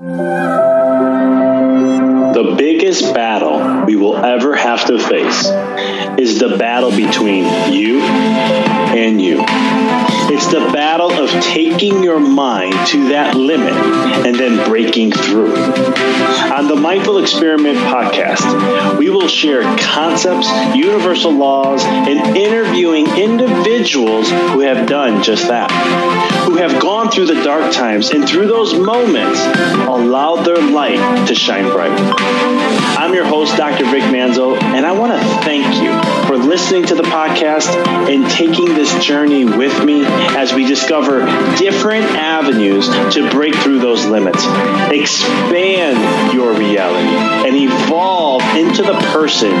The biggest battle we will ever have to face is the battle between you and you. It's the battle of taking your mind to that limit and then breaking through. On the Mindful Experiment podcast, we will share concepts, universal laws, and interviewing individuals who have done just that, who have gone through the dark times and through those moments allowed their light to shine bright. I'm your host, Dr. Vic Manzo, and I want to thank you for listening to the podcast and taking this journey with me as we discover different avenues to break through those limits, expand your reality, and evolve into the person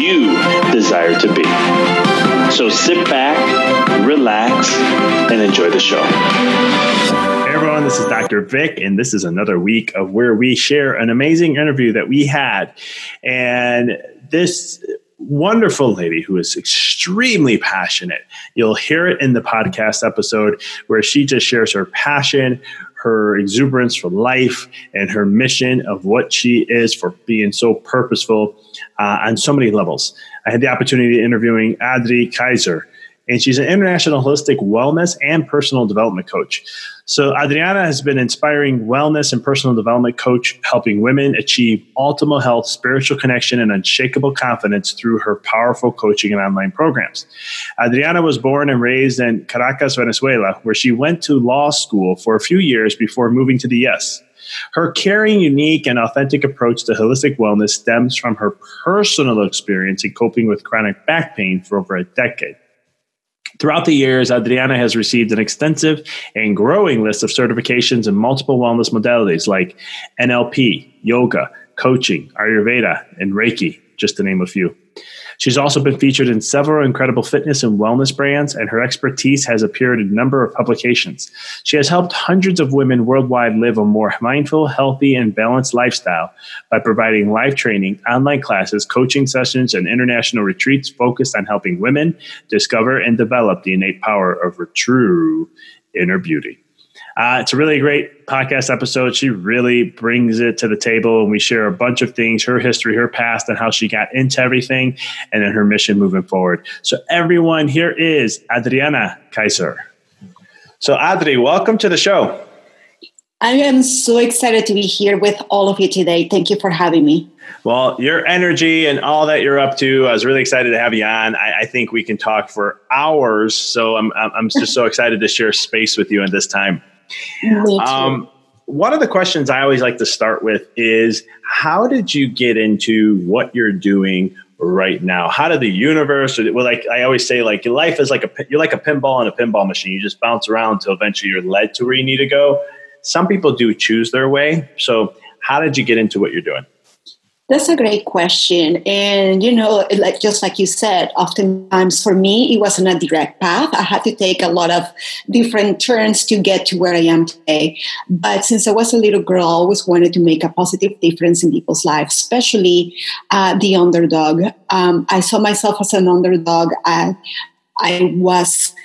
you desire to be. So sit back, relax, and enjoy the show. Hey everyone, this is Dr. Vic, and this is another week of where we share an amazing interview that we had. And this wonderful lady who is extremely passionate. You'll hear it in the podcast episode where she just shares her passion, her exuberance for life, and her mission of what she is for being so purposeful uh, on so many levels. I had the opportunity of interviewing Adri Kyser and she's an international holistic wellness and personal development coach. So, Adriana has been inspiring wellness and personal development coach, helping women achieve optimal health, spiritual connection, and unshakable confidence through her powerful coaching and online programs. Adriana was born and raised in Caracas, Venezuela, where she went to law school for a few years before moving to the US. Her caring, unique, and authentic approach to holistic wellness stems from her personal experience in coping with chronic back pain for over a decade. Throughout the years, Adriana has received an extensive and growing list of certifications in multiple wellness modalities like NLP, yoga, coaching, Ayurveda, and Reiki, just to name a few. She's also been featured in several incredible fitness and wellness brands, and her expertise has appeared in a number of publications. She has helped hundreds of women worldwide live a more mindful, healthy, and balanced lifestyle by providing live training, online classes, coaching sessions, and international retreats focused on helping women discover and develop the innate power of her true inner beauty. Uh, it's a really great podcast episode. She really brings it to the table, and we share a bunch of things her history, her past, and how she got into everything, and then her mission moving forward. So, everyone, here is Adriana Kyser. So, Adri, welcome to the show. I am so excited to be here with all of you today. Thank you for having me. Well, your energy and all that you're up to, I was really excited to have you on. I, I think we can talk for hours. So I'm, I'm just so excited to share space with you at this time. Um, one of the questions I always like to start with is how did you get into what you're doing right now? How did the universe, or, well, like I always say, like your life is like a, you're like a pinball in a pinball machine. You just bounce around until eventually you're led to where you need to go. Some people do choose their way. So how did you get into what you're doing? That's a great question. And, you know, like just like you said, oftentimes for me, it wasn't a direct path. I had to take a lot of different turns to get to where I am today. But since I was a little girl, I always wanted to make a positive difference in people's lives, especially uh, the underdog. Um, I saw myself as an underdog. I, I was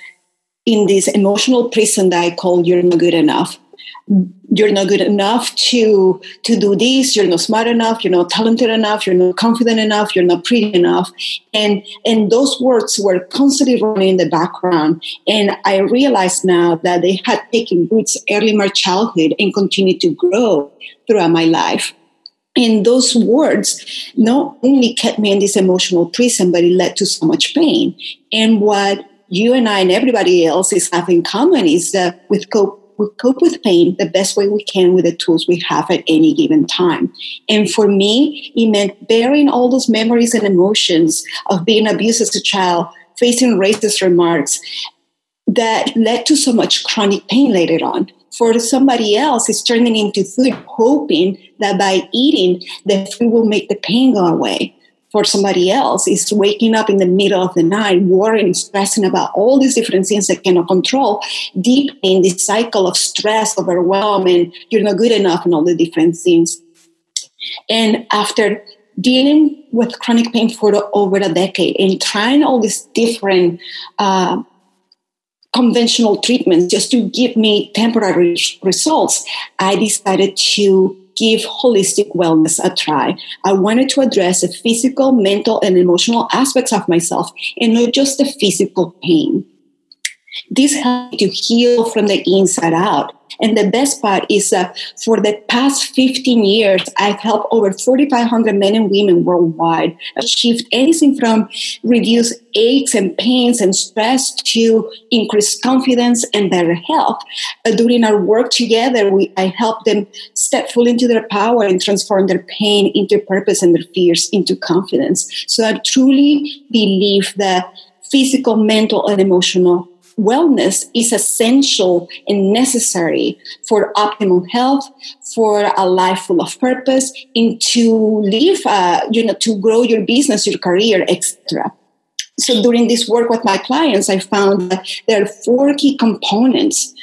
in this emotional prison that I called You're Not Good Enough you're not good enough to to do this you're not smart enough you're not talented enough you're not confident enough you're not pretty enough. And and those words were constantly running in the background. And i realized now that they had taken roots early in my childhood and continued to grow throughout my life. And those words not only kept me in this emotional prison but it led to so much pain. And what you and I and everybody else is having in common is that with cope we cope with pain the best way we can with the tools we have at any given time. And for me, it meant bearing all those memories and emotions of being abused as a child, facing racist remarks that led to so much chronic pain later on. For somebody else, it's turning into food, hoping that by eating, the food will make the pain go away for somebody else is waking up in the middle of the night, worrying, stressing about all these different things they cannot control, deep in this cycle of stress, overwhelm, and you're not good enough, and all the different things. And after dealing with chronic pain for over a decade and trying all these different uh, conventional treatments just to give me temporary results, I decided to give holistic wellness a try. I wanted to address the physical, mental, and emotional aspects of myself and not just the physical pain. This helped to heal from the inside out. And the best part is that for the past 15 years, I've helped over 4,500 men and women worldwide achieve anything from reduce aches and pains and stress to increase confidence and better health. Uh, during our work together, we, I help them step fully into their power and transform their pain into purpose and their fears into confidence. So I truly believe that physical, mental, and emotional wellness is essential and necessary for optimal health, for a life full of purpose, and to live, uh, you know, to grow your business, your career, etc. So during this work with my clients, I found that there are four key components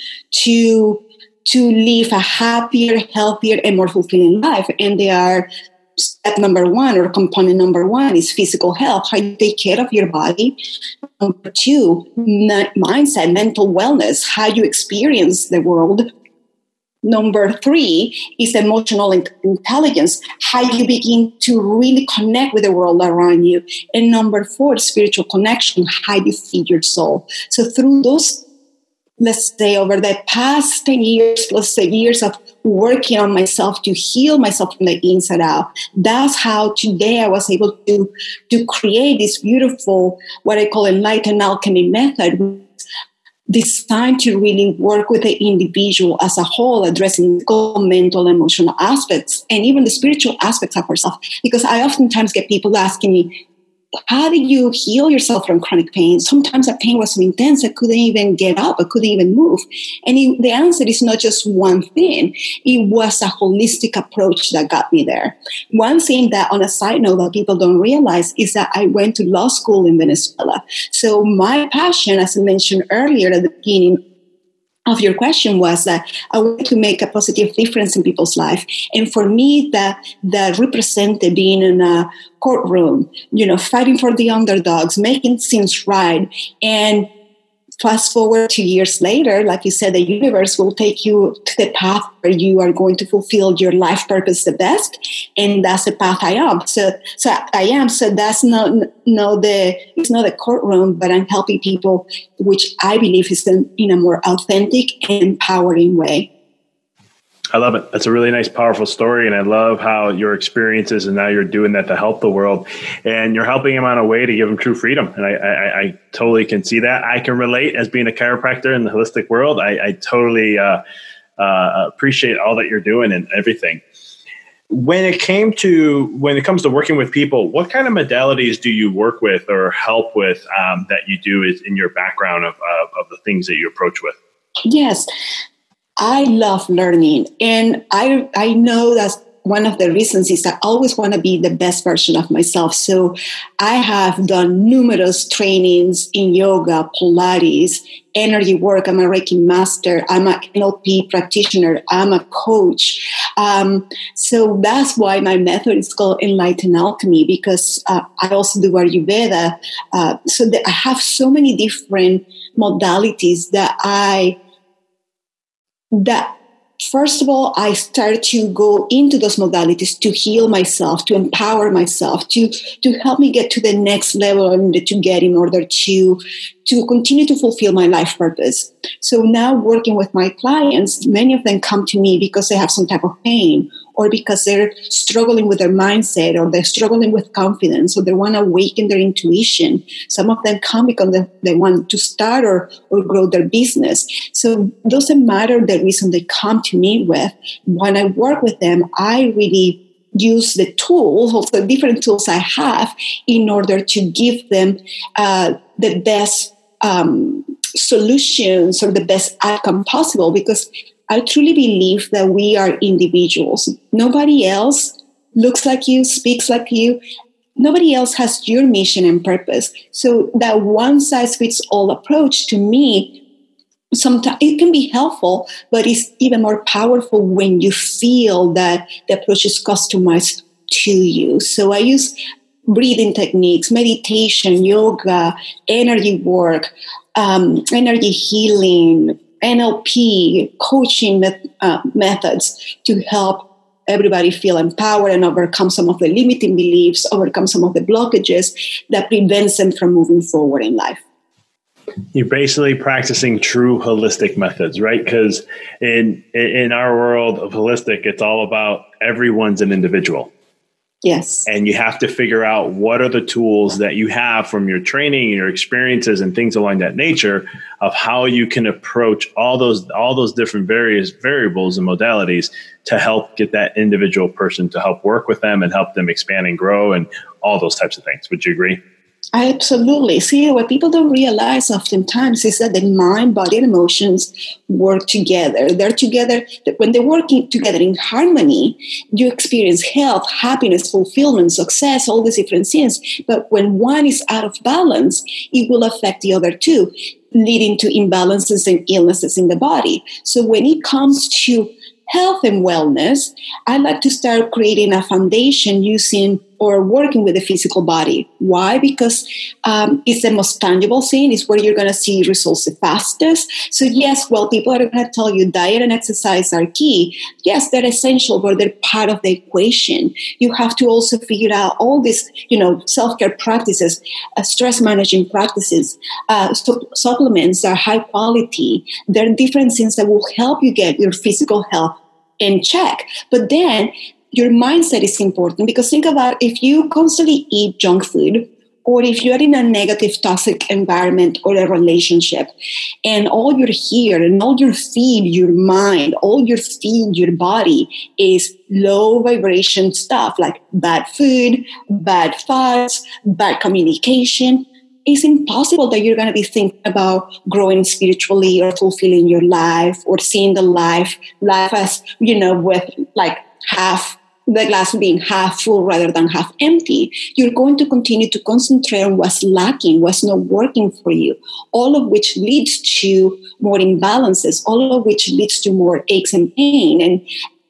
to to live a happier, healthier, and more fulfilling life, and they are step number one or component number one is physical health, how you take care of your body. Number two, mindset, mental wellness, how you experience the world. Number three is emotional intelligence, how you begin to really connect with the world around you. And number four, spiritual connection, how you feed your soul. So through those let's say over the past 10 years plus the years of working on myself to heal myself from the inside out. That's how today i was able to to create this beautiful what i call enlightened alchemy method designed to really work with the individual as a whole addressing mental emotional aspects and even the spiritual aspects of ourselves. Because i oftentimes get people asking me how did you heal yourself from chronic pain? Sometimes that pain was so intense I couldn't even get up, I couldn't even move. And it, the answer is not just one thing. It was a holistic approach that got me there. One thing that, on a side note, that people don't realize is that I went to law school in Venezuela. So my passion, as I mentioned earlier at the beginning, of your question was that I want to make a positive difference in people's life. And for me, that that represented being in a courtroom, you know, fighting for the underdogs, making things right, and fast forward two years later, like you said, the universe will take you to the path where you are going to fulfill your life purpose the best, and that's the path I am. So, so I am. So that's not no the it's not a courtroom, but I'm helping people, which I believe is in, in a more authentic and empowering way. I love it. That's a really nice, powerful story. And I love how your experiences and now you're doing that to help the world and you're helping them on a way to give them true freedom. And I, I, I totally can see that. I can relate as being a chiropractor in the holistic world. I, I totally uh, uh, appreciate all that you're doing and everything. When it came to when it comes to working with people, what kind of modalities do you work with or help with um, that you do is in your background of, uh, of the things that you approach with? Yes. I love learning. And I, I know that one of the reasons is I always want to be the best version of myself. So I have done numerous trainings in yoga, Pilates, energy work. I'm a Reiki master. I'm an NLP practitioner. I'm a coach. Um, so that's why my method is called Enlightened Alchemy because uh, I also do Ayurveda. Uh, so I have so many different modalities that I that first of all, I started to go into those modalities to heal myself, to empower myself, to to help me get to the next level I needed to get in order to to continue to fulfill my life purpose. So now working with my clients, many of them come to me because they have some type of pain or because they're struggling with their mindset or they're struggling with confidence or they want to awaken their intuition. Some of them come because they, they want to start or, or grow their business. So it doesn't matter the reason they come to me with. When I work with them, I really use the tools, of the different tools I have in order to give them uh, the best um, solutions or the best outcome possible because I truly believe that we are individuals. Nobody else looks like you, speaks like you. Nobody else has your mission and purpose. So that one size fits all approach to me sometimes it can be helpful, but it's even more powerful when you feel that the approach is customized to you. So I use breathing techniques, meditation, yoga, energy work, um, energy healing, NLP, coaching met, uh, methods to help everybody feel empowered and overcome some of the limiting beliefs, overcome some of the blockages that prevents them from moving forward in life. You're basically practicing true holistic methods, right? Because in in our world of holistic, it's all about everyone's an individual. Yes. And you have to figure out what are the tools that you have from your training and your experiences and things along that nature of how you can approach all those all those different various variables and modalities to help get that individual person to help work with them and help them expand and grow and all those types of things. Would you agree? Absolutely. See, what people don't realize oftentimes is that the mind, body, and emotions work together. They're together, when they're working together in harmony, you experience health, happiness, fulfillment, success, all these different things. But when one is out of balance, it will affect the other two, leading to imbalances and illnesses in the body. So when it comes to health and wellness, I like to start creating a foundation using or working with the physical body. Why? Because um, it's the most tangible thing. It's where you're going to see results the fastest. So yes, well, people are going to tell you diet and exercise are key. Yes, they're essential, but they're part of the equation. You have to also figure out all these, you know, self-care practices, uh, stress managing practices, uh, su- supplements are high quality. There are different things that will help you get your physical health in check. But then your mindset is important because think about if you constantly eat junk food or if you're in a negative toxic environment or a relationship and all you hear and all you feed your mind all you feed your body is low vibration stuff like bad food bad thoughts bad communication it's impossible that you're going to be thinking about growing spiritually or fulfilling your life or seeing the life life as you know with like half the glass being half full rather than half empty, you're going to continue to concentrate on what's lacking, what's not working for you, all of which leads to more imbalances, all of which leads to more aches and pain and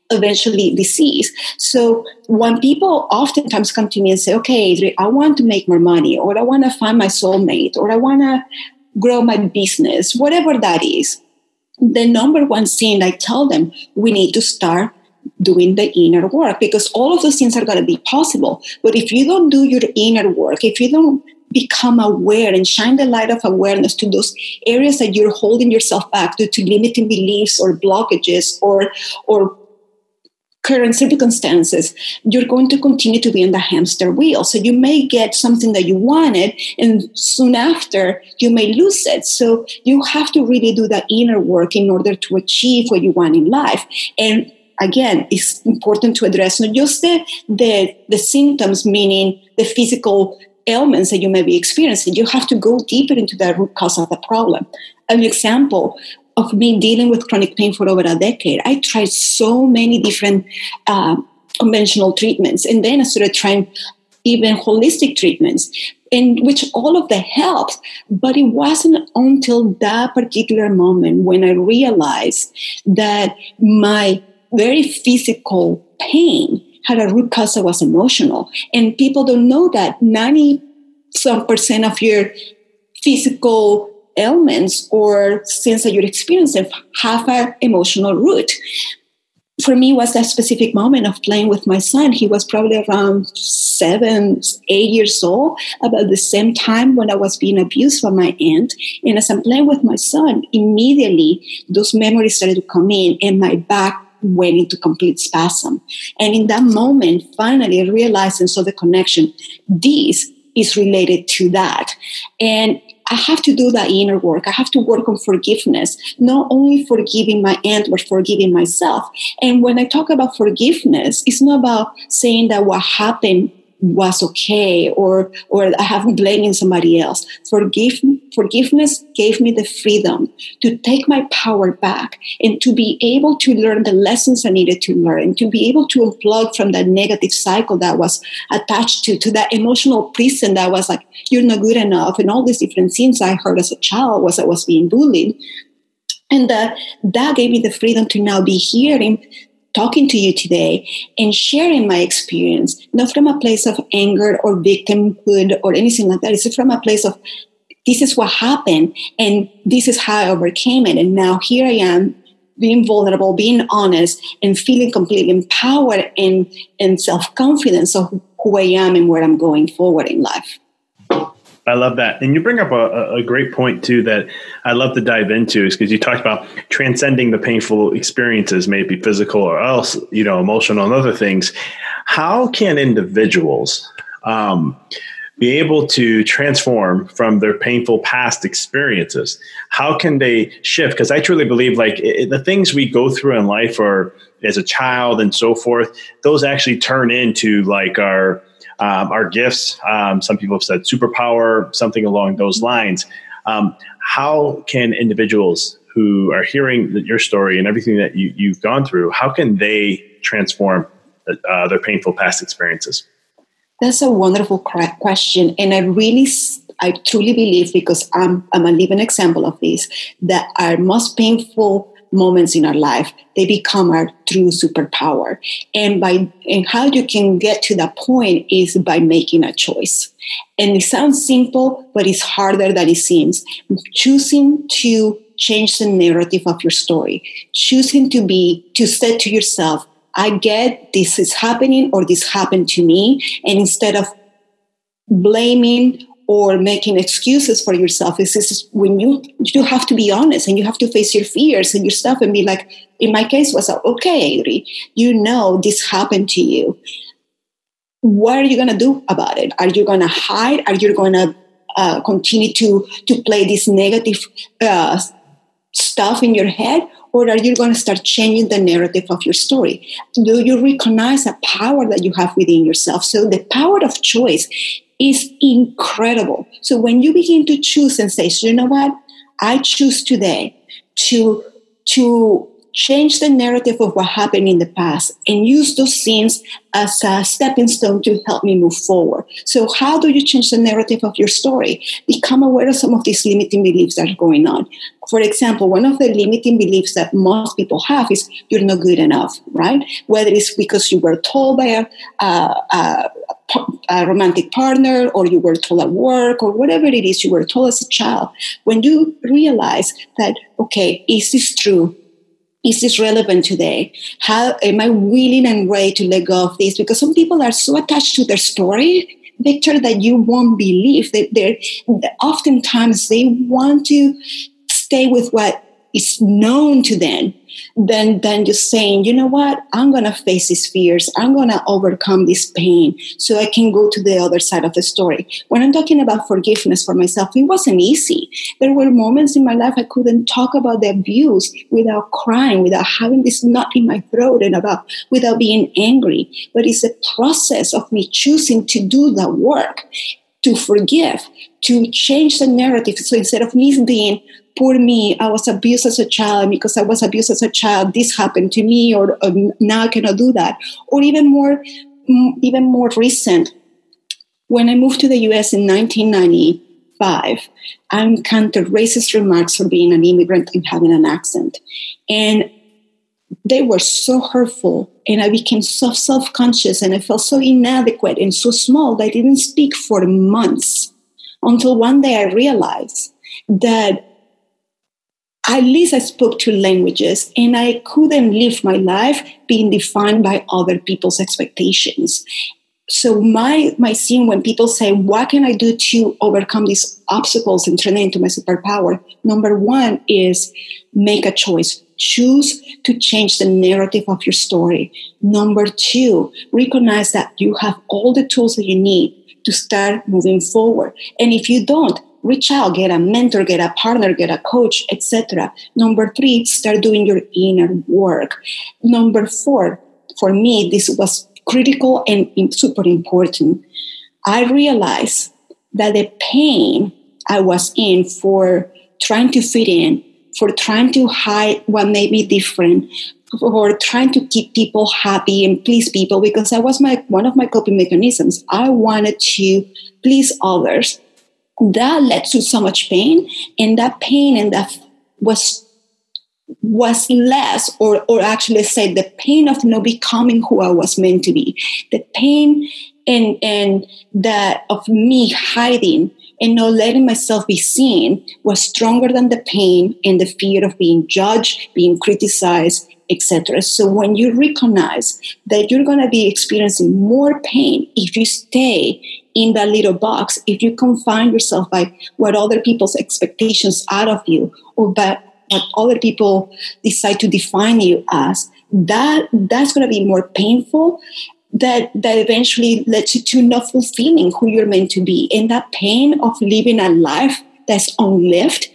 eventually disease. So when people oftentimes come to me and say, okay, I want to make more money, or I want to find my soulmate, or I want to grow my business, whatever that is, the number one thing I tell them, we need to start doing the inner work because all of those things are going to be possible. But if you don't do your inner work, if you don't become aware and shine the light of awareness to those areas that you're holding yourself back due to limiting beliefs or blockages or or current circumstances, you're going to continue to be in the hamster wheel. So you may get something that you wanted, and soon after, you may lose it. So you have to really do the inner work in order to achieve what you want in life. And again, it's important to address not just the, the, the symptoms, meaning the physical ailments that you may be experiencing. You have to go deeper into the root cause of the problem. An example of me dealing with chronic pain for over a decade, I tried so many different uh, conventional treatments, and then I started trying even holistic treatments in which all of that helped. But it wasn't until that particular moment when I realized that my very physical pain had a root cause that was emotional. And people don't know that 90 some percent of your physical ailments or things that you're experiencing have an emotional root. For me, was that specific moment of playing with my son. He was probably around seven, eight years old, about the same time when I was being abused by my aunt. And as I'm playing with my son, immediately those memories started to come in, and my back went into complete spasm. And in that moment, finally, realized and saw the connection. This is related to that. And I have to do that inner work. I have to work on forgiveness, not only forgiving my aunt, but forgiving myself. And when I talk about forgiveness, it's not about saying that what happened was okay or or I haven't blaming somebody else. Forgive, forgiveness gave me the freedom to take my power back and to be able to learn the lessons I needed to learn, to be able to unplug from that negative cycle that was attached to, to that emotional prison that was like, you're not good enough, and all these different things I heard as a child was I was being bullied. And that, that gave me the freedom to now be here and talking to you today and sharing my experience, not from a place of anger or victimhood or anything like that. It's from a place of this is what happened and this is how I overcame it. And now here I am being vulnerable, being honest, and feeling completely empowered and, and self confidence of who I am and where I'm going forward in life. I love that. And you bring up a, a great point, too, that I love to dive into is because you talked about transcending the painful experiences, maybe physical or else, you know, emotional and other things. How can individuals um, be able to transform from their painful past experiences? How can they shift? Because I truly believe like it, the things we go through in life or as a child and so forth, those actually turn into like our um, our gifts. Um, some people have said superpower, something along those lines. Um, how can individuals who are hearing your story and everything that you, you've gone through, how can they transform uh, their painful past experiences? That's a wonderful question. And I really, I truly believe, because I'm, I'm a living example of this, that our most painful moments in our life they become our true superpower and by and how you can get to that point is by making a choice and it sounds simple but it's harder than it seems choosing to change the narrative of your story choosing to be to say to yourself I get this is happening or this happened to me. And instead of blaming or making excuses for yourself, this is when you you have to be honest and you have to face your fears and your stuff and be like, in my case was okay, Adri, you know this happened to you. What are you gonna do about it? Are you gonna hide? Are you gonna uh, continue to to play this negative uh, stuff in your head or are you going to start changing the narrative of your story? Do you recognize a power that you have within yourself? So the power of choice is incredible. So when you begin to choose and say, so you know what? I choose today to, to change the narrative of what happened in the past and use those scenes as a stepping stone to help me move forward. So, how do you change the narrative of your story? Become aware of some of these limiting beliefs that are going on. For example, one of the limiting beliefs that most people have is you're not good enough, right? Whether it's because you were told by a, a, a, a romantic partner or you were told at work or whatever it is you were told as a child. When you realize that, okay, is this true? Is this relevant today? How am I willing and ready to let go of this? Because some people are so attached to their story, Victor, that you won't believe that they're oftentimes they want to stay with what is known to them than than just saying, you know what, I'm gonna face these fears, I'm gonna overcome this pain so I can go to the other side of the story. When I'm talking about forgiveness for myself, it wasn't easy. There were moments in my life I couldn't talk about the abuse without crying, without having this knot in my throat and about without being angry. But it's a process of me choosing to do the work to forgive, to change the narrative. So instead of me being poor me, I was abused as a child, because I was abused as a child, this happened to me, or, now I cannot do that. Or even more, even more recent, when I moved to the US in 1995, I encountered racist remarks for being an immigrant and having an accent. And they were so hurtful and i became so self-conscious and i felt so inadequate and so small that i didn't speak for months until one day i realized that at least I spoke two languages and I couldn't live my life being defined by other people's expectations. So my my scene when people say, what can I do to overcome these obstacles and turn it into my superpower? Number one is make a choice. Choose to change the narrative of your story. Number two, recognize that you have all the tools that you need to start moving forward. And if you don't, reach out, get a mentor, get a partner, get a coach, etc. Number three, start doing your inner work. Number four, for me, this was critical and super important. I realized that the pain I was in for trying to fit in, for trying to hide what made me different, for trying to keep people happy and please people, because that was my one of my coping mechanisms. I wanted to please others that led to so much pain and that pain and that was was less or or actually say the pain of not becoming who I was meant to be. The pain and and that of me hiding and not letting myself be seen was stronger than the pain and the fear of being judged, being criticized, etc. So when you recognize that you're going to be experiencing more pain if you stay in that little box, if you confine yourself by what other people's expectations out of you or by what other people decide to define you as, that that's going to be more painful that that eventually lets you to not fulfilling who you're meant to be and that pain of living a life that's unlived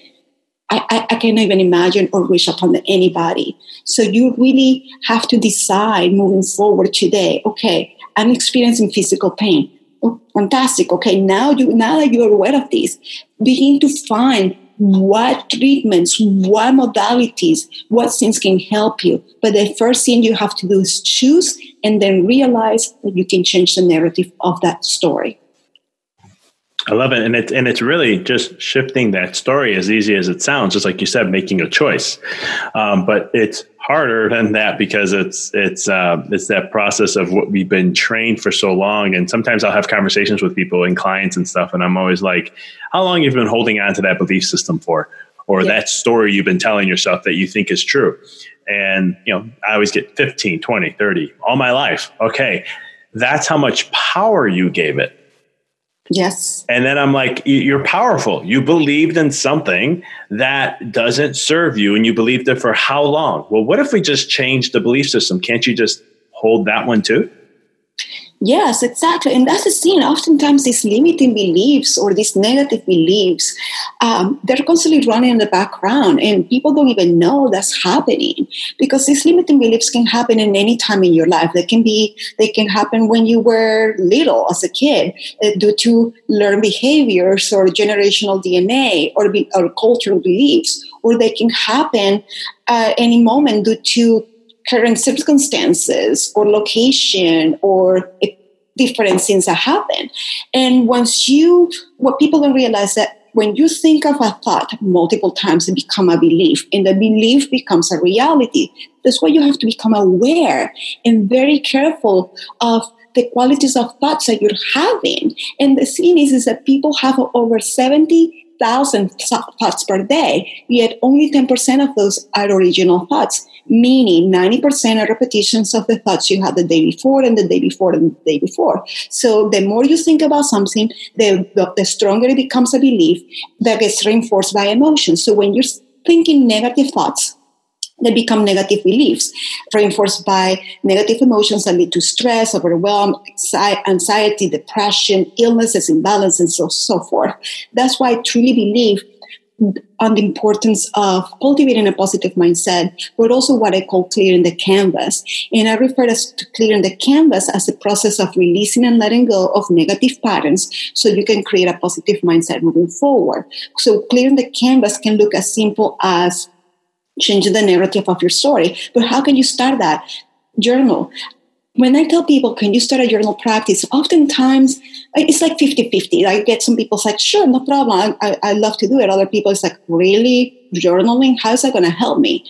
I, I, I cannot even imagine or wish upon anybody. So you really have to decide moving forward today. Okay, I'm experiencing physical pain. Oh, fantastic. Okay, now you now that you're aware of this, begin to find what treatments, what modalities, what things can help you. But the first thing you have to do is choose and then realize that you can change the narrative of that story. I love it, and it's and it's really just shifting that story as easy as it sounds. Just like you said, making a choice, um, but it's harder than that because it's it's uh, it's that process of what we've been trained for so long. And sometimes I'll have conversations with people and clients and stuff, and I'm always like, "How long you've been holding on to that belief system for?" Or yeah. that story you've been telling yourself that you think is true. And, you know, I always get 15, 20, 30, all my life. Okay. That's how much power you gave it Yes. And then I'm like, you're powerful. You believed in something that doesn't serve you, and you believed it for how long? Well, what if we just change the belief system? Can't you just hold that one too? Yes, exactly. And that's the thing. Oftentimes, these limiting beliefs or these negative beliefs, um, they're constantly running in the background, and people don't even know that's happening because these limiting beliefs can happen in any time in your life. They can be, they can happen when you were little as a kid uh, due to learned behaviors or generational DNA or, be, or cultural beliefs, or they can happen uh, any moment due to current circumstances or location or different things that happen. And once you, what people don't realize that when you think of a thought multiple times, it becomes a belief, and the belief becomes a reality. That's why you have to become aware and very careful of the qualities of thoughts that you're having. And the thing is, is that people have over 70,000 thoughts per day, yet only 10% of those are original thoughts meaning 90% are repetitions of the thoughts you had the day before and the day before and the day before. So the more you think about something, the, the, the stronger it becomes a belief that gets reinforced by emotions. So when you're thinking negative thoughts, they become negative beliefs, reinforced by negative emotions that lead to stress, overwhelm, anxiety, depression, illnesses, imbalance, and so, so forth. That's why I truly believe on the importance of cultivating a positive mindset, but also what I call clearing the canvas. And I refer to clearing the canvas as a process of releasing and letting go of negative patterns so you can create a positive mindset moving forward. So clearing the canvas can look as simple as changing the narrative of your story. But how can you start that? Journal when I tell people, can you start a journal practice? Oftentimes it's like 50 50. I get some people like, sure, no problem. I, I, I love to do it. Other people, it's like, really? Journaling? How's that going to help me?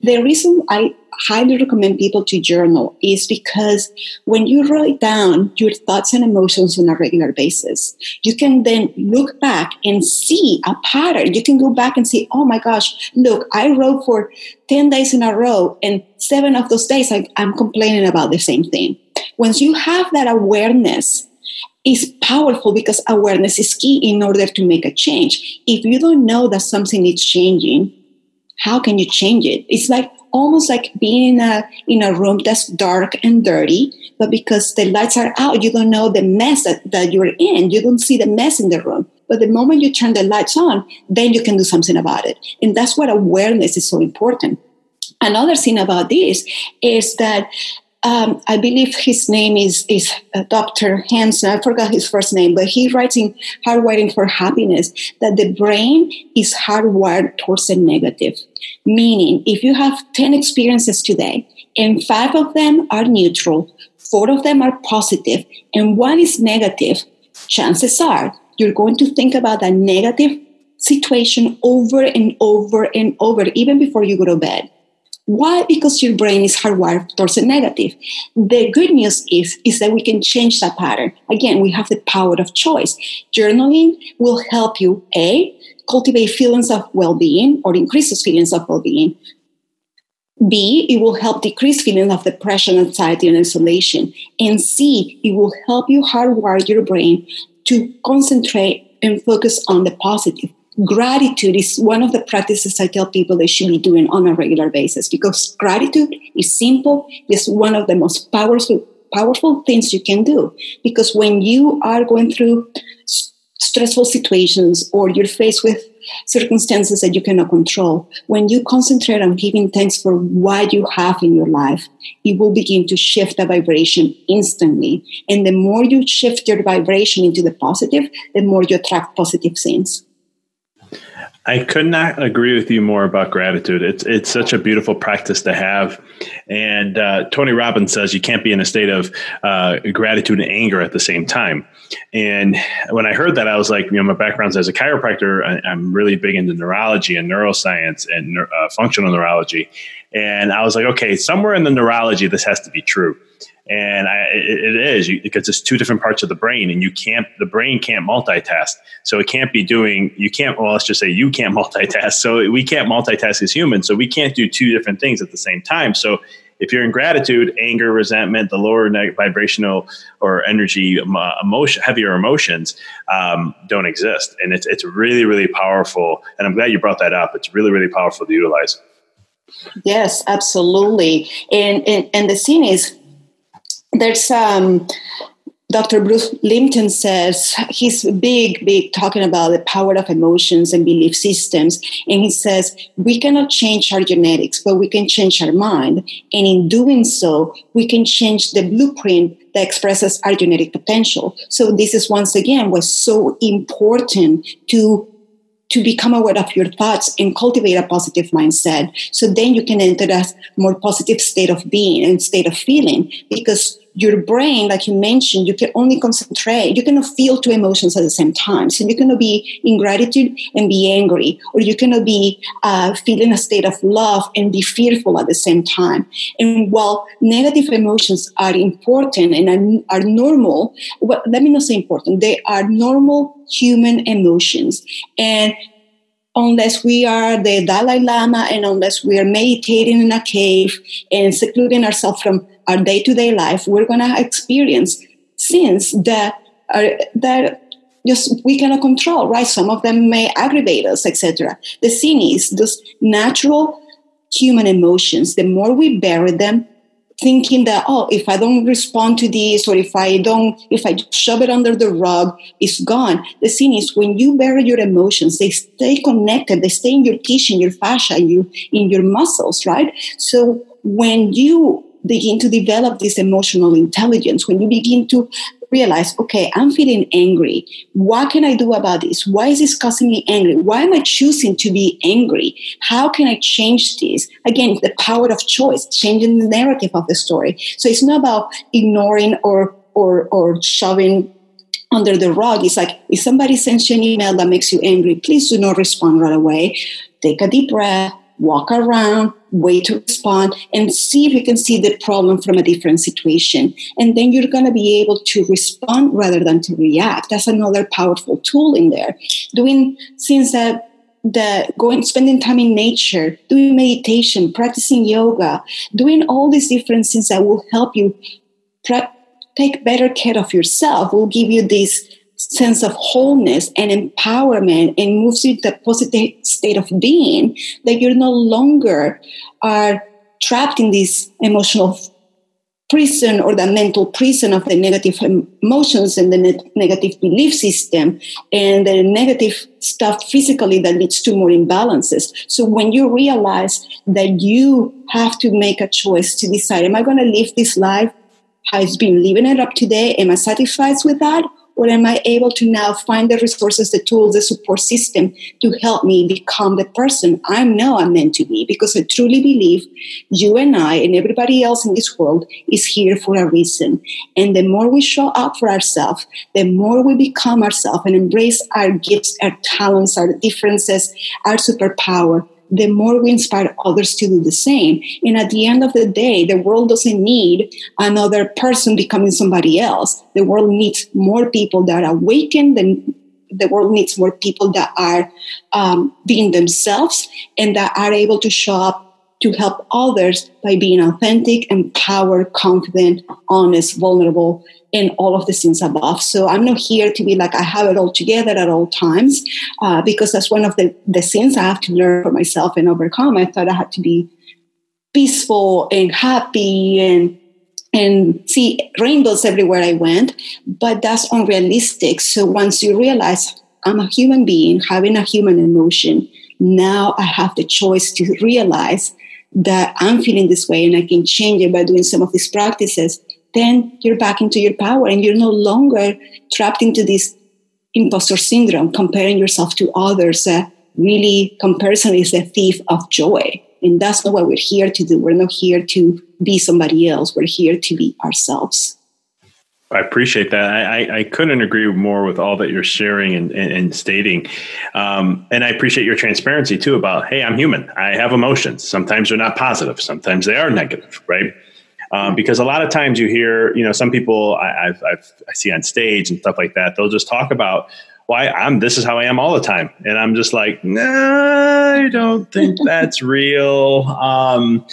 The reason I highly recommend people to journal is because when you write down your thoughts and emotions on a regular basis, you can then look back and see a pattern. You can go back and see, oh my gosh, look, I wrote for 10 days in a row, and seven of those days I, I'm complaining about the same thing. Once you have that awareness, is powerful because awareness is key in order to make a change. If you don't know that something is changing, how can you change it? It's like almost like being in a in a room that's dark and dirty, but because the lights are out, you don't know the mess that, that you're in. You don't see the mess in the room. But the moment you turn the lights on, then you can do something about it. And that's what awareness is so important. Another thing about this is that um, I believe his name is is uh, Dr. Hanson. I forgot his first name, but he writes in Hardwiring for Happiness that the brain is hardwired towards the negative. Meaning, if you have 10 experiences today and five of them are neutral, four of them are positive, and one is negative, chances are you're going to think about that negative situation over and over and over, even before you go to bed. Why? Because your brain is hardwired towards the negative. The good news is, is that we can change that pattern. Again, we have the power of choice. Journaling will help you, A, cultivate feelings of well-being or increases feelings of well-being. B, it will help decrease feelings of depression, anxiety, and isolation. And C, it will help you hardwire your brain to concentrate and focus on the positive gratitude is one of the practices I tell people they should be doing on a regular basis because gratitude is simple, it's one of the most powerful powerful things you can do. Because when you are going through stressful situations or you're faced with circumstances that you cannot control when you concentrate on giving thanks for what you have in your life it will begin to shift the vibration instantly. And the more you shift your vibration into the positive the more you attract positive things I could not agree with you more about gratitude. It's it's such a beautiful practice to have, and uh, Tony Robbins says you can't be in a state of uh, gratitude and anger at the same time. And when I heard that, I was like, you know, my background as a chiropractor, I, am really big into neurology and neuroscience and uh, functional neurology, and I was like, okay, somewhere in the neurology, this has to be true and I, it, it is you, because it's two different parts of the brain and you can't the brain can't multitask. So it can't be doing you can't well let's just say you can't multitask. So we can't multitask as humans so we can't do two different things at the same time. So if you're in gratitude anger resentment the lower vibrational or energy emotion heavier emotions um, don't exist. And it's, it's really really powerful and i'm glad you brought that up. It's really really powerful to utilize. Yes absolutely. And and, and the thing is there's um, Dr. Bruce Lipton says he's big, big talking about the power of emotions and belief systems. And he says we cannot change our genetics, but we can change our mind. And in doing so, we can change the blueprint that expresses our genetic potential. So this is once again was so important to to become aware of your thoughts and cultivate a positive mindset. So then you can enter a more positive state of being and state of feeling because your brain, like you mentioned, you can only concentrate, you cannot feel two emotions at the same time. So you cannot be in gratitude and be angry, or you cannot be uh, feeling a state of love and be fearful at the same time. And while negative emotions are important and are, normal, well, let me not say important, they are normal human emotions. And unless we are the Dalai Lama and unless we are meditating in a cave and secluding ourselves from our day-to-day life, we're going to experience sins that are that just we cannot control, right? Some of them may aggravate us, etc. The sin is those natural human emotions. The more we bury them, thinking that oh if i don't respond to this or if i don't if i shove it under the rug it's gone. The thing is when you bury your emotions they stay connected they stay in your tissue in your fascia you, in your muscles right? So when you begin to develop this emotional intelligence when you begin to realize, okay, I'm feeling angry. What can I do about this? Why is this causing me angry? Why am I choosing to be angry? How can I change this? Again, the power of choice, changing the narrative of the story. So it's not about ignoring or or or shoving under the rug. It's like if somebody sends you an email that makes you angry, please do not respond right away. Take a deep breath, walk around, wait to respond, and see if you can see the problem from a different situation. And then you're going to be able to respond rather than to react. That's another powerful tool in there. Doing things that the going spending time in nature doing meditation practicing yoga doing all these different things that will help you pre- take better care of yourself will give you this sense of wholeness and empowerment and moves you to a positive state of being that you're no longer are trapped in this emotional prison or the mental prison of the negative emotions and the ne- negative belief system and the negative stuff physically that leads to more imbalances. So when you realize that you have to make a choice to decide, am I going to live this life? How it's been living it up today? Am I satisfied with that? Or am I able to now find the resources, the tools, the support system to help me become the person I know I'm meant to be? Because I truly believe you and I and everybody else in this world is here for a reason. And the more we show up for ourselves, the more we become ourselves and embrace our gifts, our talents, our differences, our superpower, the more we inspire others to do the same. And at the end of the day, the world doesn't need another person becoming somebody else. The world needs more people that awakened and the world needs more people that are um, being themselves and that are able to show up to help others by being authentic, empowered, confident, honest, vulnerable, and all of the things above. So I'm not here to be like I have it all together at all times, uh, because that's one of the, the things I have to learn for myself and overcome. I thought I had to be peaceful and happy and and see rainbows everywhere I went, but that's unrealistic. So once you realize I'm a human being having a human emotion, now I have the choice to realize that I'm feeling this way and I can change it by doing some of these practices, then you're back into your power and you're no longer trapped into this imposter syndrome, comparing yourself to others. Uh, really, comparison is a thief of joy. And that's not what we're here to do. We're not here to be somebody else. We're here to be ourselves. I appreciate that. I, I, couldn't agree more with all that you're sharing and, and, and stating. Um, and I appreciate your transparency too about, hey, I'm human. I have emotions. Sometimes they're not positive. Sometimes they are negative, right? Um, because a lot of times you hear, you know, some people I, I've, I've, i see on stage and stuff like that. They'll just talk about why I'm. This is how I am all the time, and I'm just like, nah, I don't think that's real. Um,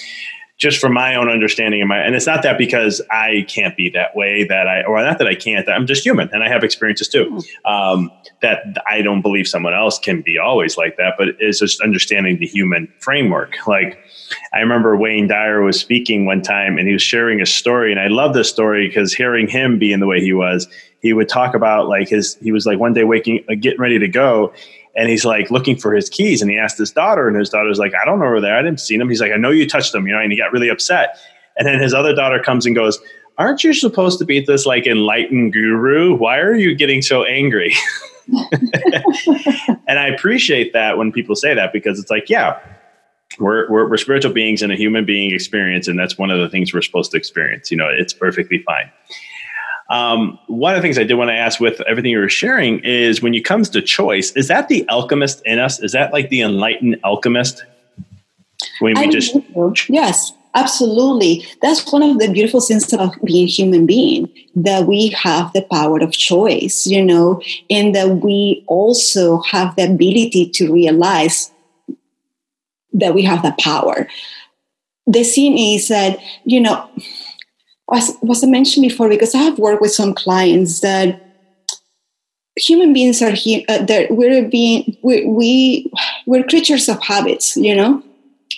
just from my own understanding of my and it's not that because i can't be that way that i or not that i can't i'm just human and i have experiences too hmm. um, that i don't believe someone else can be always like that but it's just understanding the human framework like i remember wayne dyer was speaking one time and he was sharing a story and i love this story because hearing him being the way he was he would talk about like his he was like one day waking uh, getting ready to go and he's like looking for his keys and he asked his daughter and his daughter's like i don't know where they are i didn't see them. He's like i know you touched them you know and he got really upset. And then his other daughter comes and goes aren't you supposed to be this like enlightened guru? Why are you getting so angry? And i appreciate that when people say that because it's like yeah we're, we're, we're spiritual beings in a human being experience and that's one of the things we're supposed to experience you know it's perfectly fine um, one of the things I did want to ask with everything you were sharing is when it comes to choice, is that the alchemist in us? Is that like the enlightened alchemist? When we I just yes, absolutely. That's one of the beautiful things of being human being that we have the power of choice, you know, and that we also have the ability to realize that we have the power. The thing is that you know as was I mentioned before, because I have worked with some clients that human beings are here. Uh, that we're being we, we we're creatures of habits, you know,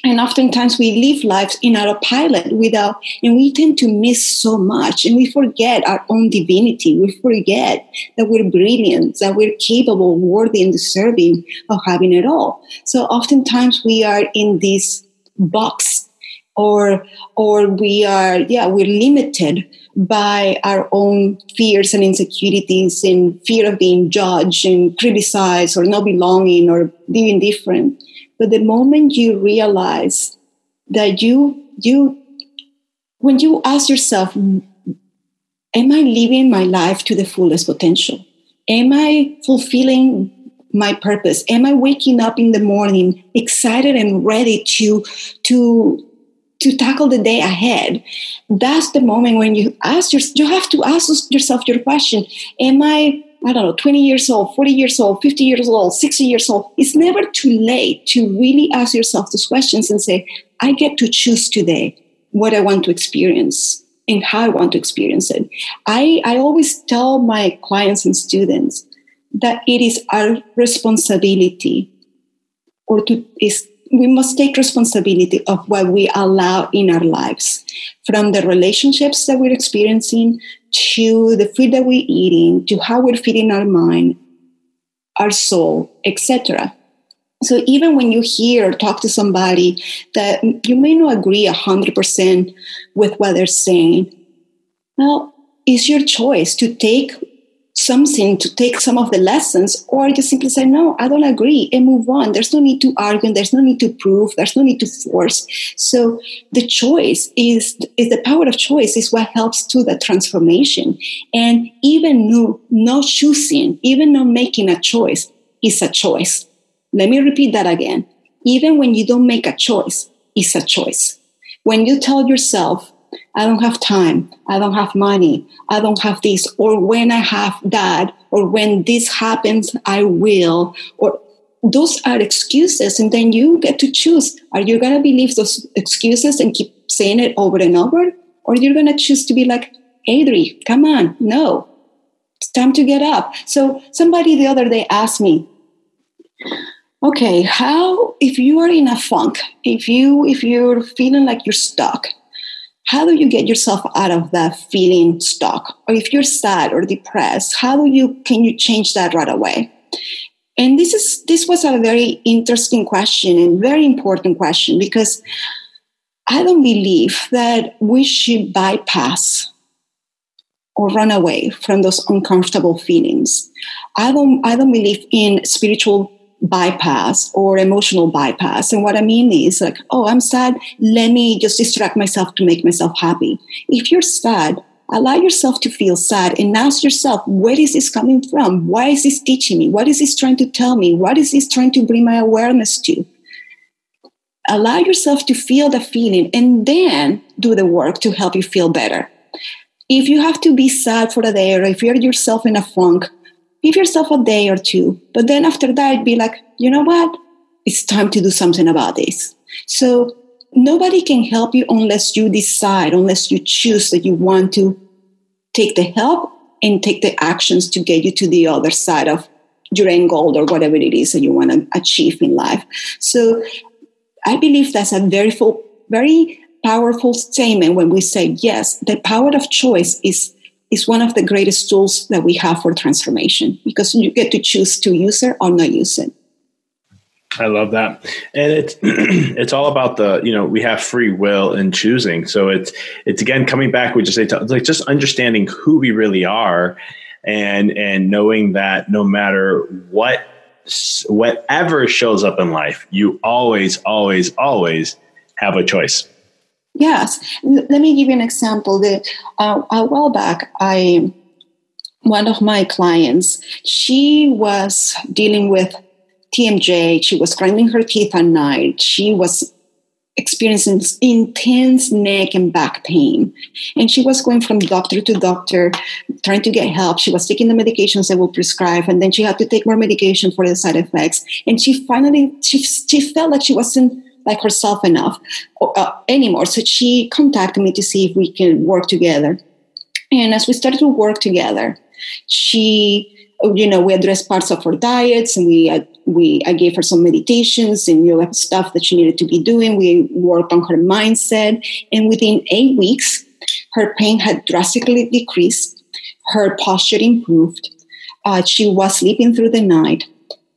and oftentimes we live lives in autopilot without, and we tend to miss so much, and we forget our own divinity. We forget that we're brilliant, that we're capable, worthy, and deserving of having it all. So oftentimes we are in this box or or we are yeah we're limited by our own fears and insecurities and fear of being judged and criticized or not belonging or being different. But the moment you realize that you you when you ask yourself am i living my life to the fullest potential? Am i fulfilling my purpose? Am i waking up in the morning excited and ready to to to tackle the day ahead. That's the moment when you ask your, you have to ask yourself your question. Am i i don't know 20 years old 40 years old 50 years old 60 years old? It's never too late to really ask yourself those questions and say i get to choose today what i want to experience and how i want to experience it. I, I always tell my clients and students that it is our responsibility or to is we must take responsibility of what we allow in our lives from the relationships that we're experiencing to the food that we're eating to how we're feeding our mind our soul etc so even when you hear or talk to somebody that you may not agree 100% with what they're saying well it's your choice to take something to take some of the lessons or just simply say no i don't agree and move on. There's no need to argue there's no need to prove there's no need to force. So the choice is is the power of choice is what helps to the transformation. And even no, no choosing even not making a choice is a choice. Let me repeat that again. Even when you don't make a choice, it's a choice. When you tell yourself, I don't have time, I don't have money, I don't have this, or when I have that, or when this happens, I will, or those are excuses. And then you get to choose are you going to believe those excuses and keep saying it over and over? Or you're going to choose to be like, Adri, come on, no, it's time to get up. So somebody the other day asked me, okay, how if you are in a funk, if you if you're feeling like you're stuck, how do you get yourself out of that feeling stuck? Or if you're sad or depressed, how do you can you change that right away? And this is this was a very interesting question and very important question because I don't believe that we should bypass or run away from those uncomfortable feelings. I don't I don't believe in spiritual bypass or emotional bypass. And what I mean is like, oh, I'm sad. Let me just distract myself to make myself happy. If you're sad, allow yourself to feel sad and ask yourself, where is this coming from? Why is this teaching me? What is this trying to tell me? What is this trying to bring my awareness to? Allow yourself to feel the feeling and then do the work to help you feel better. If you have to be sad for a day or if you're yourself in a funk, give yourself a day or two. But then after that, be like, you know what? It's time to do something about this. So nobody can help you unless you decide, unless you choose that you want to take the help and take the actions to get you to the other side of your end goal or whatever it is that you want to achieve in life. So I believe that's a very full, very powerful statement when we say, yes, the power of choice is is one of the greatest tools that we have for transformation because you get to choose to use it or not use it. I love that, and it's it's all about the you know we have free will in choosing. So it's it's again coming back. We just say like just understanding who we really are, and and knowing that no matter what whatever shows up in life, you always always always have a choice. Yes, let me give you an example. That uh, a while back, I one of my clients, she was dealing with TMJ. She was grinding her teeth at night. She was experiencing intense neck and back pain. And she was going from doctor to doctor, trying to get help. She was taking the medications they will prescribe, and then she had to take more medication for the side effects. And she finally, she, she felt like she wasn't like herself enough uh, anymore. So she contacted me to see if we can work together. And as we started to work together, she you know, we addressed parts of her diets and we, uh, we, I gave her some meditations and, know, stuff that she needed to be doing. We worked on her mindset. And within eight weeks, her pain had drastically decreased. Her posture improved. Uh, she was sleeping through the night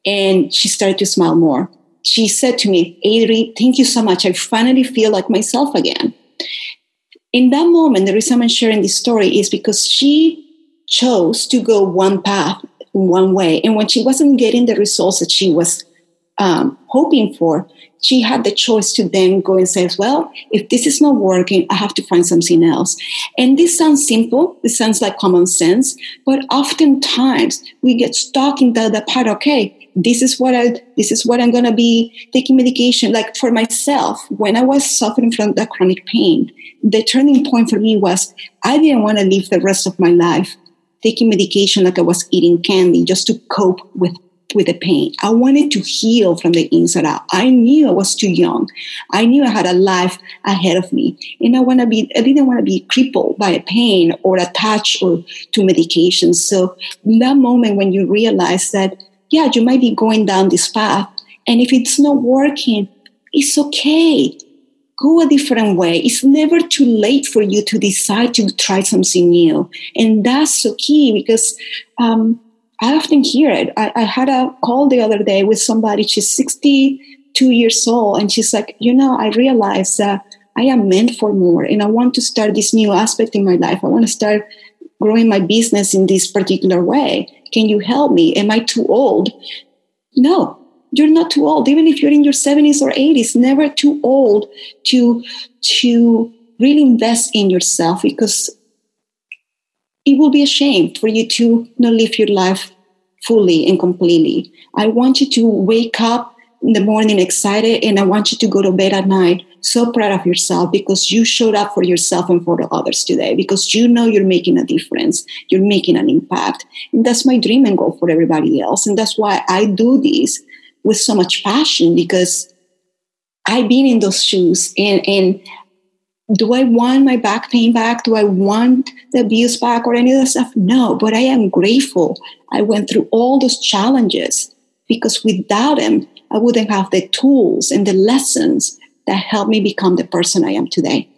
and she started to smile more. She said to me, Adri, thank you so much. I finally feel like myself again. In that moment, the reason I'm sharing this story is because she chose to go one path one way. And when she wasn't getting the results that she was um, hoping for, she had the choice to then go and say, well, if this is not working, I have to find something else. And this sounds simple. This sounds like common sense, but oftentimes we get stuck in the, the part, okay, this is what I, this is what I'm to be taking medication. Like for myself, when I was suffering from the chronic pain, the turning point for me was I didn't want to live the rest of my life taking medication like I was eating candy just to cope with with the pain. I wanted to heal from the inside out. I knew I was too young. I knew I had a life ahead of me. And I want to be I didn't want to be crippled by a pain or attached or to medication. So that moment when you realize that, yeah, you might be going down this path. And if it's not working, it's okay go a different way. It's never too late for you to decide to try something new. And that's so key because um, I often hear it. I, I, had a call the other day with somebody, she's 62 years old, and she's like, you know, I realized that I am meant for more and I want to start this new aspect in my life. I want to start growing my business in this particular way. Can you help me? Am I too old? No, you're not too old even if you're in your 70s or 80s never too old to to really invest in yourself because it will be a shame for you to not live your life fully and completely i want you to wake up in the morning excited and I want you to go to bed at night so proud of yourself because you showed up for yourself and for the others today because you know you're making a difference you're making an impact. And that's my dream and goal for everybody else. And that's why i do this with so much passion because i've been in those shoes. And and do i want my back pain back? Do i want the abuse back or any of that stuff? No but i am grateful i went through all those challenges because without them i wouldn't have the tools and the lessons that helped me become the person I am today.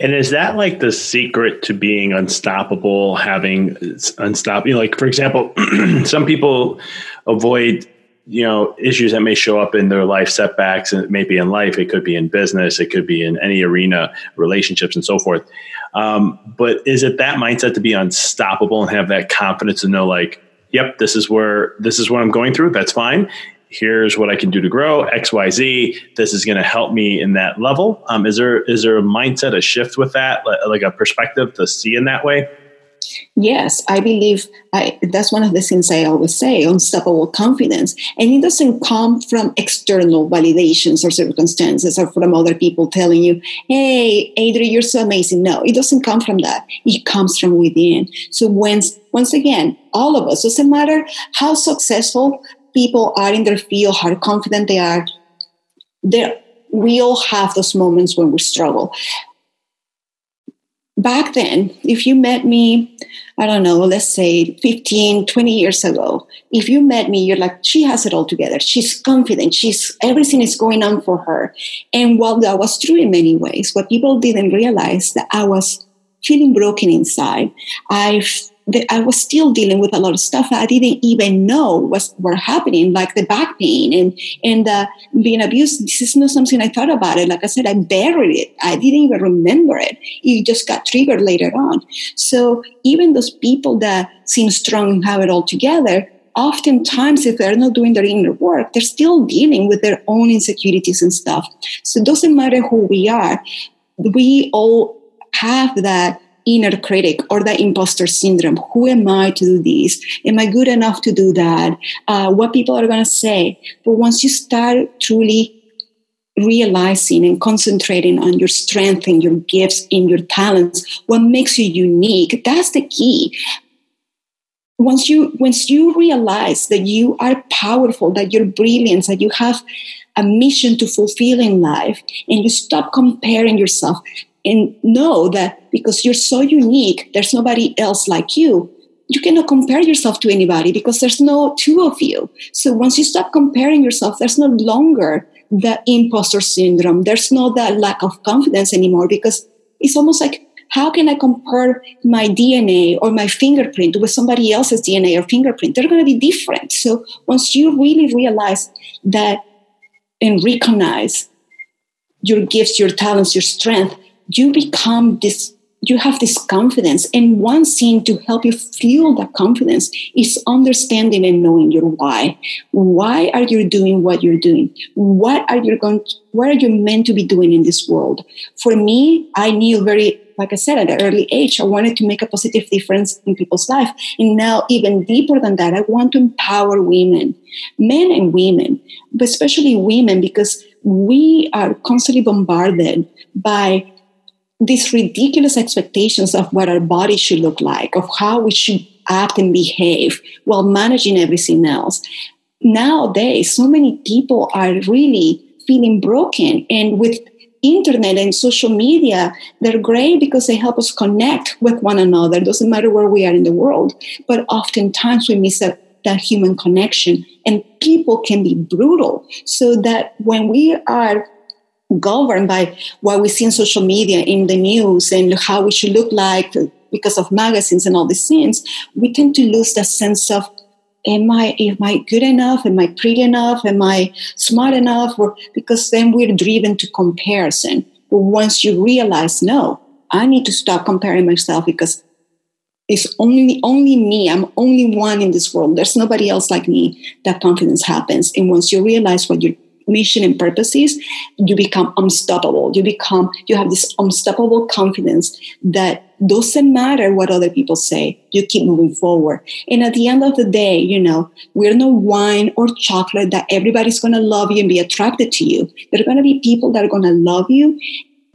And is that like the secret to being unstoppable, having unstoppable? You know, like for example, some people avoid, you know, issues that may show up in their life setbacks, and it may be in life, it could be in business, it could be in any arena, relationships, and so forth. Um, but is it that mindset to be unstoppable and have that confidence to know, like, yep, this is where this is what I'm going through. That's fine here's what I can do to grow X, Y, Z. This is going to help me in that level. Um, is there is there a mindset, a shift with that, like a perspective to see in that way? Yes, I believe I, that's one of the things I always say unstoppable confidence. And it doesn't come from external validations or circumstances or from other people telling you, hey, Adri, you're so amazing. No, it doesn't come from that. It comes from within. So, once, once again, all of us, doesn't matter how successful, people are in their field, how confident they are, we all have those moments when we struggle. Back then, if you met me, I don't know, let's say 15, 20 years ago, if you met me, you're like, she has it all together. She's confident. She's everything is going on for her. And while that was true in many ways, what people didn't realize that I was feeling broken inside. I I was still dealing with a lot of stuff I didn't even know was were happening, like the back pain and and uh, being abused. This is not something I thought about it. Like I said, I buried it. I didn't even remember it. It just got triggered later on. So even those people that seem strong and have it all together, oftentimes if they're not doing their inner work, they're still dealing with their own insecurities and stuff. So it doesn't matter who we are. We all have that inner critic or the imposter syndrome. Who am I to do this? Am I good enough to do that? Uh, what people are going to say. But once you start truly realizing and concentrating on your strength and your gifts and your talents, what makes you unique, that's the key. Once you once you realize that you are powerful, that you're brilliant, that you have a mission to fulfill in life, and you stop comparing yourself and know that because you're so unique, there's nobody else like you. You cannot compare yourself to anybody because there's no two of you. So once you stop comparing yourself, there's no longer the imposter syndrome. There's no that lack of confidence anymore because it's almost like how can I compare my DNA or my fingerprint with somebody else's DNA or fingerprint? They're going to be different. So once you really realize that and recognize your gifts, your talents, your strength, you become this you have this confidence and one thing to help you fuel that confidence is understanding and knowing your why. Why are you doing what you're doing? What are you going to, what are you meant to be doing in this world? For me i knew very like i said at an early age i wanted to make a positive difference in people's life. And now even deeper than that i want to empower women men and women but especially women because we are constantly bombarded by these ridiculous expectations of what our body should look like, of how we should act and behave while managing everything else. Nowadays, so many people are really feeling broken. And with internet and social media, they're great because they help us connect with one another. It doesn't matter where we are in the world. But oftentimes we miss that, that human connection. And people can be brutal. So that when we are governed by what we see in social media, in the news, and how we should look like because of magazines and all these things, we tend to lose that sense of am I am I good enough? Am I pretty enough? Am I smart enough? Or, because then we're driven to comparison. But once you realize, no, I need to stop comparing myself because it's only only me. I'm only one in this world. There's nobody else like me. That confidence happens. And once you realize what you're mission and purposes, you become unstoppable. You become, you have this unstoppable confidence that doesn't matter what other people say. You keep moving forward. And at the end of the day, you know, we're no wine or chocolate that everybody's going to love you and be attracted to you. There are going to be people that are going to love you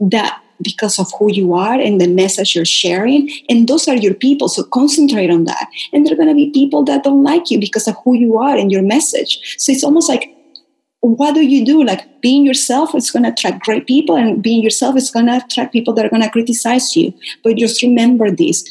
that because of who you are and the message you're sharing. And those are your people. So concentrate on that. And there are going to be people that don't like you because of who you are and your message. So it's almost like what do you do? Like being yourself is going to attract great people, and being yourself is going to attract people that are going to criticize you. But just remember this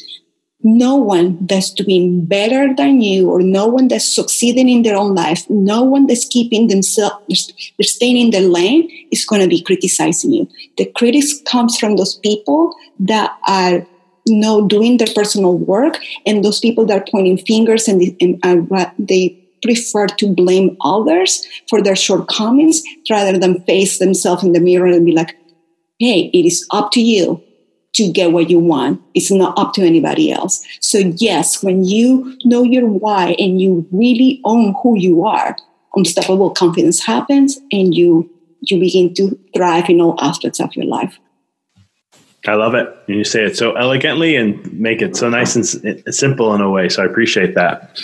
no one that's doing better than you, or no one that's succeeding in their own life, no one that's keeping themselves, they're staying in their lane, is going to be criticizing you. The critics comes from those people that are know, doing their personal work, and those people that are pointing fingers and, and, and they prefer to blame others for their shortcomings rather than face themselves in the mirror and be like, hey, it is up to you to get what you want. It's not up to anybody else. So, yes, when you know your why and you really own who you are, unstoppable confidence happens and you you begin to thrive in all aspects of your life. I love it. And you say it so elegantly and make it so nice and simple in a way. So I appreciate that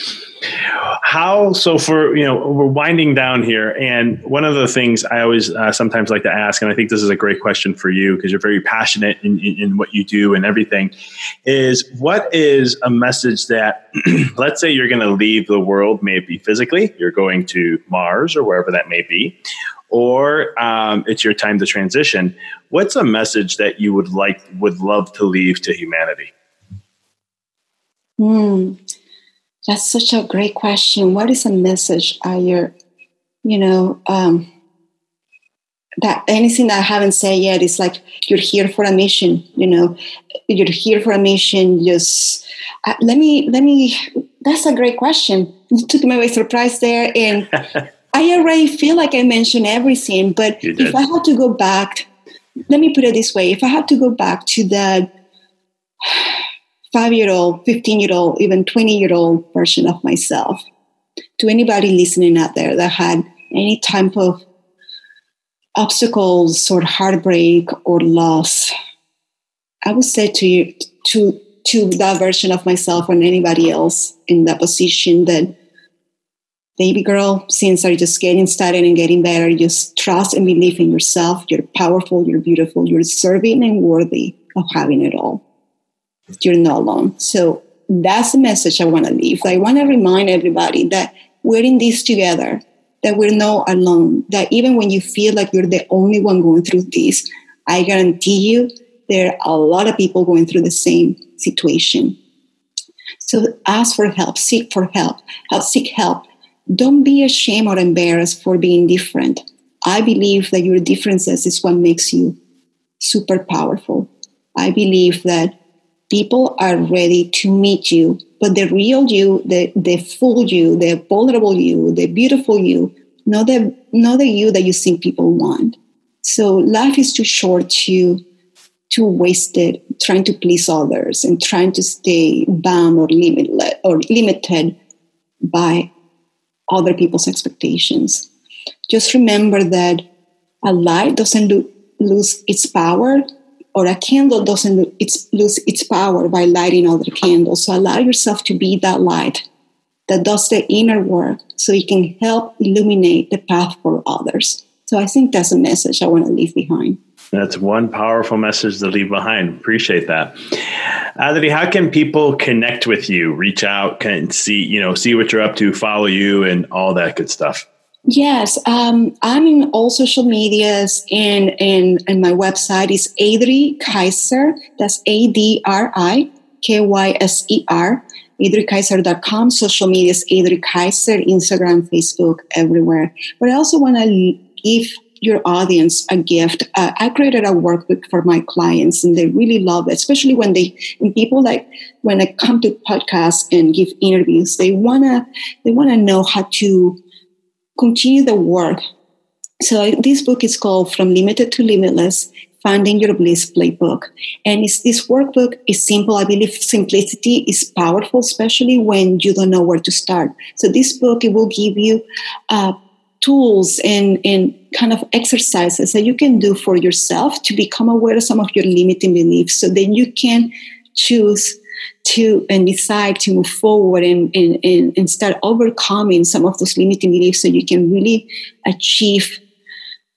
how so for you know we're winding down here and one of the things i always uh, sometimes like to ask and i think this is a great question for you because you're very passionate in, in, in, what you do and everything is what is a message that let's say you're going to leave the world maybe physically you're going to mars or wherever that may be or um, it's your time to transition what's a message that you would like would love to leave to humanity Hmm. That's such a great question. What is a message are you, you know, um, that anything that I haven't said yet is like you're here for a mission. You know, you're here for a mission. Just uh, let me let me. That's a great question. You took me by surprise there, and I already feel like I mentioned everything. But if I had to go back, let me put it this way: if I had to go back to that five year old, 15 year old, even 20 year old version of myself. To anybody listening out there that had any type of obstacles or heartbreak or loss, I would say to you, to, to that version of myself or anybody else in that position that baby girl, since are just getting started and getting better, just trust and believe in yourself. You're powerful, you're beautiful, you're deserving and worthy of having it all you're not alone. So that's the message I want to leave. I want to remind everybody that we're in this together, that we're not alone, that even when you feel like you're the only one going through this, I guarantee you there are a lot of people going through the same situation. So ask for help, seek for help, help seek help. Don't be ashamed or embarrassed for being different. I believe that your differences is what makes you super powerful. I believe that people are ready to meet you but the real you the, the full you the vulnerable you the beautiful you not the not the you that you think people want. So life is too short to to waste it trying to please others and trying to stay bound or limited or limited by other people's expectations. Just remember that a light doesn't lo- lose its power or a candle doesn't it's, lose its power by lighting other candles. So allow yourself to be that light that does the inner work so you can help illuminate the path for others. So I think that's a message I want to leave behind. That's one powerful message to leave behind. Appreciate that. Adri, how can people connect with you, reach out, can see, you know, see what you're up to, follow you and all that good stuff? Yes, um, I'm in all social medias, and, and, and my website is Adri Kyser. That's A D R I K Y S E R. AdriKyser.com. Social media is Adri Kyser, Instagram, Facebook, everywhere. But I also want to give your audience a gift. Uh, I created a workbook for my clients, and they really love it, especially when they when people like when I come to podcasts and give interviews, they wanna they wanna know how to continue the work. So this book is called From Limited to Limitless, Finding Your Bliss Playbook. And this workbook is simple. I believe simplicity is powerful, especially when you don't know where to start. So this book, it will give you uh, tools and, and kind of exercises that you can do for yourself to become aware of some of your limiting beliefs so then you can choose to and decide to move forward and, and, and, start overcoming some of those limiting beliefs so you can really achieve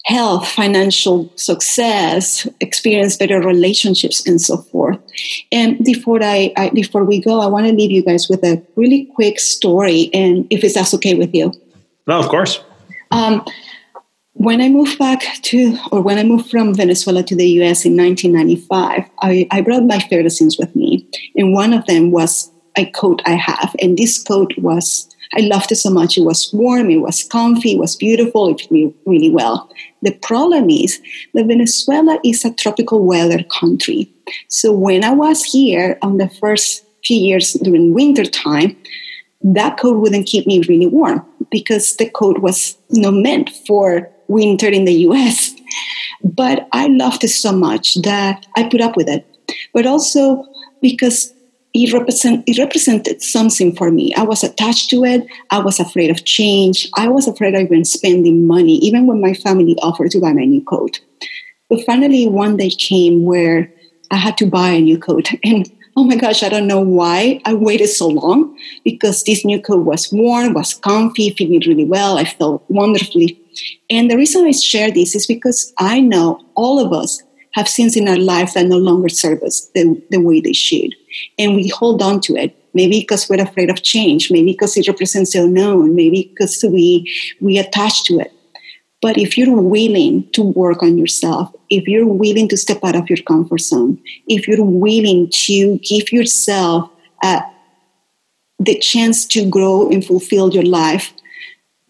health, financial success, experience better relationships, and so forth. And before I, I before we go, I want to leave you guys with a really quick story, and if it's that's okay with you. No, of course. Um, when I moved back to, or when I moved from Venezuela to the US in 1995, I, I brought my things with me. And one of them was a coat I have. And this coat was, I loved it so much. It was warm, it was comfy, it was beautiful, it fit me really well. The problem is that Venezuela is a tropical weather country. So when I was here on the first few years during winter time, that coat wouldn't keep me really warm because the coat was not meant for winter in the US. But I loved it so much that I put up with it. But also because it, represent, it represented something for me. I was attached to it. I was afraid of change. I was afraid of even spending money, even when my family offered to buy my new coat. But finally, one day came where I had to buy a new coat. And oh my gosh, I don't know why I waited so long because this new coat was warm, was comfy, fit me really well. I felt wonderfully. And the reason I share this is because I know all of us have things in our life that no longer serve us the, the way they should. And we hold on to it. Maybe because we're afraid of change, maybe because it represents the unknown, maybe because we we attach to it. But if you're willing to work on yourself, if you're willing to step out of your comfort zone, if you're willing to give yourself uh, the chance to grow and fulfill your life,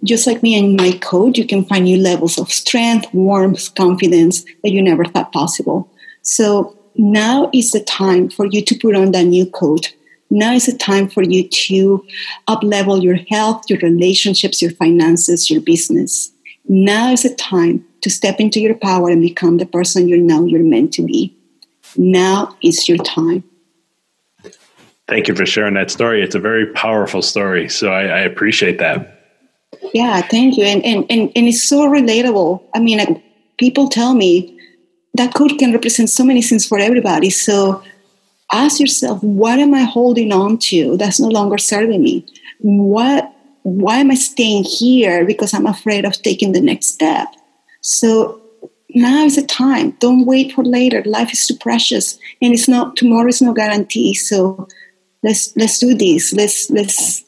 just like me and my coach, you can find new levels of strength, warmth, confidence that you never thought possible. So now is the time for you to put on that new coat. Now is the time for you to up level your health, your relationships, your finances, your business. Now is the time to step into your power and become the person you know you're meant to be. Now is your time. Thank you for sharing that story. It's a very powerful story. So I, I appreciate that. Yeah, thank you. And, and, and, and it's so relatable. I mean, like, people tell me that code can represent so many things for everybody. So ask yourself, what am I holding on to that's no longer serving me? What why am I staying here? Because I'm afraid of taking the next step. So now is the time. Don't wait for later. Life is too precious, and it's not tomorrow is no guarantee. So let's let's do this. Let's let's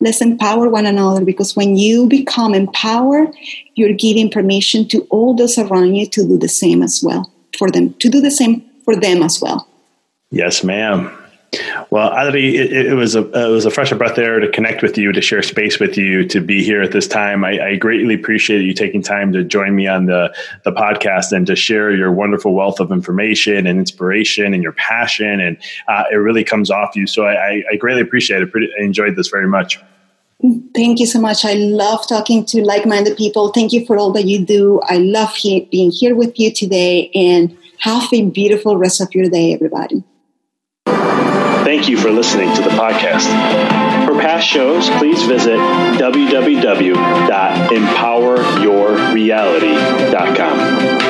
let's empower one another because when you become empowered, you're giving permission to all those around you to do the same as well for them to do the same for them as well. Yes, ma'am. Well, Adri, it, it, was a it was a fresh breath there to connect with you, to share space with you, to be here at this time. I, I, greatly appreciate you taking time to join me on the the podcast and to share your wonderful wealth of information and inspiration and your passion, and uh, it really comes off you. So I, I greatly appreciate it. I enjoyed this very much. Thank you so much. I love talking to like minded people. Thank you for all that you do. I love he- being here with you today, and have a beautiful rest of your day, everybody. Thank you for listening to the podcast. For past shows, please visit www.empoweryourreality.com.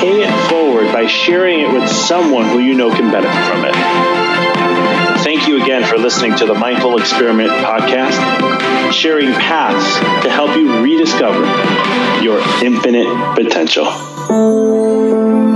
pay it forward by sharing it with someone who you know can benefit from it. Thank you again for listening to the Mindful Experiment podcast, sharing paths to help you rediscover your infinite potential.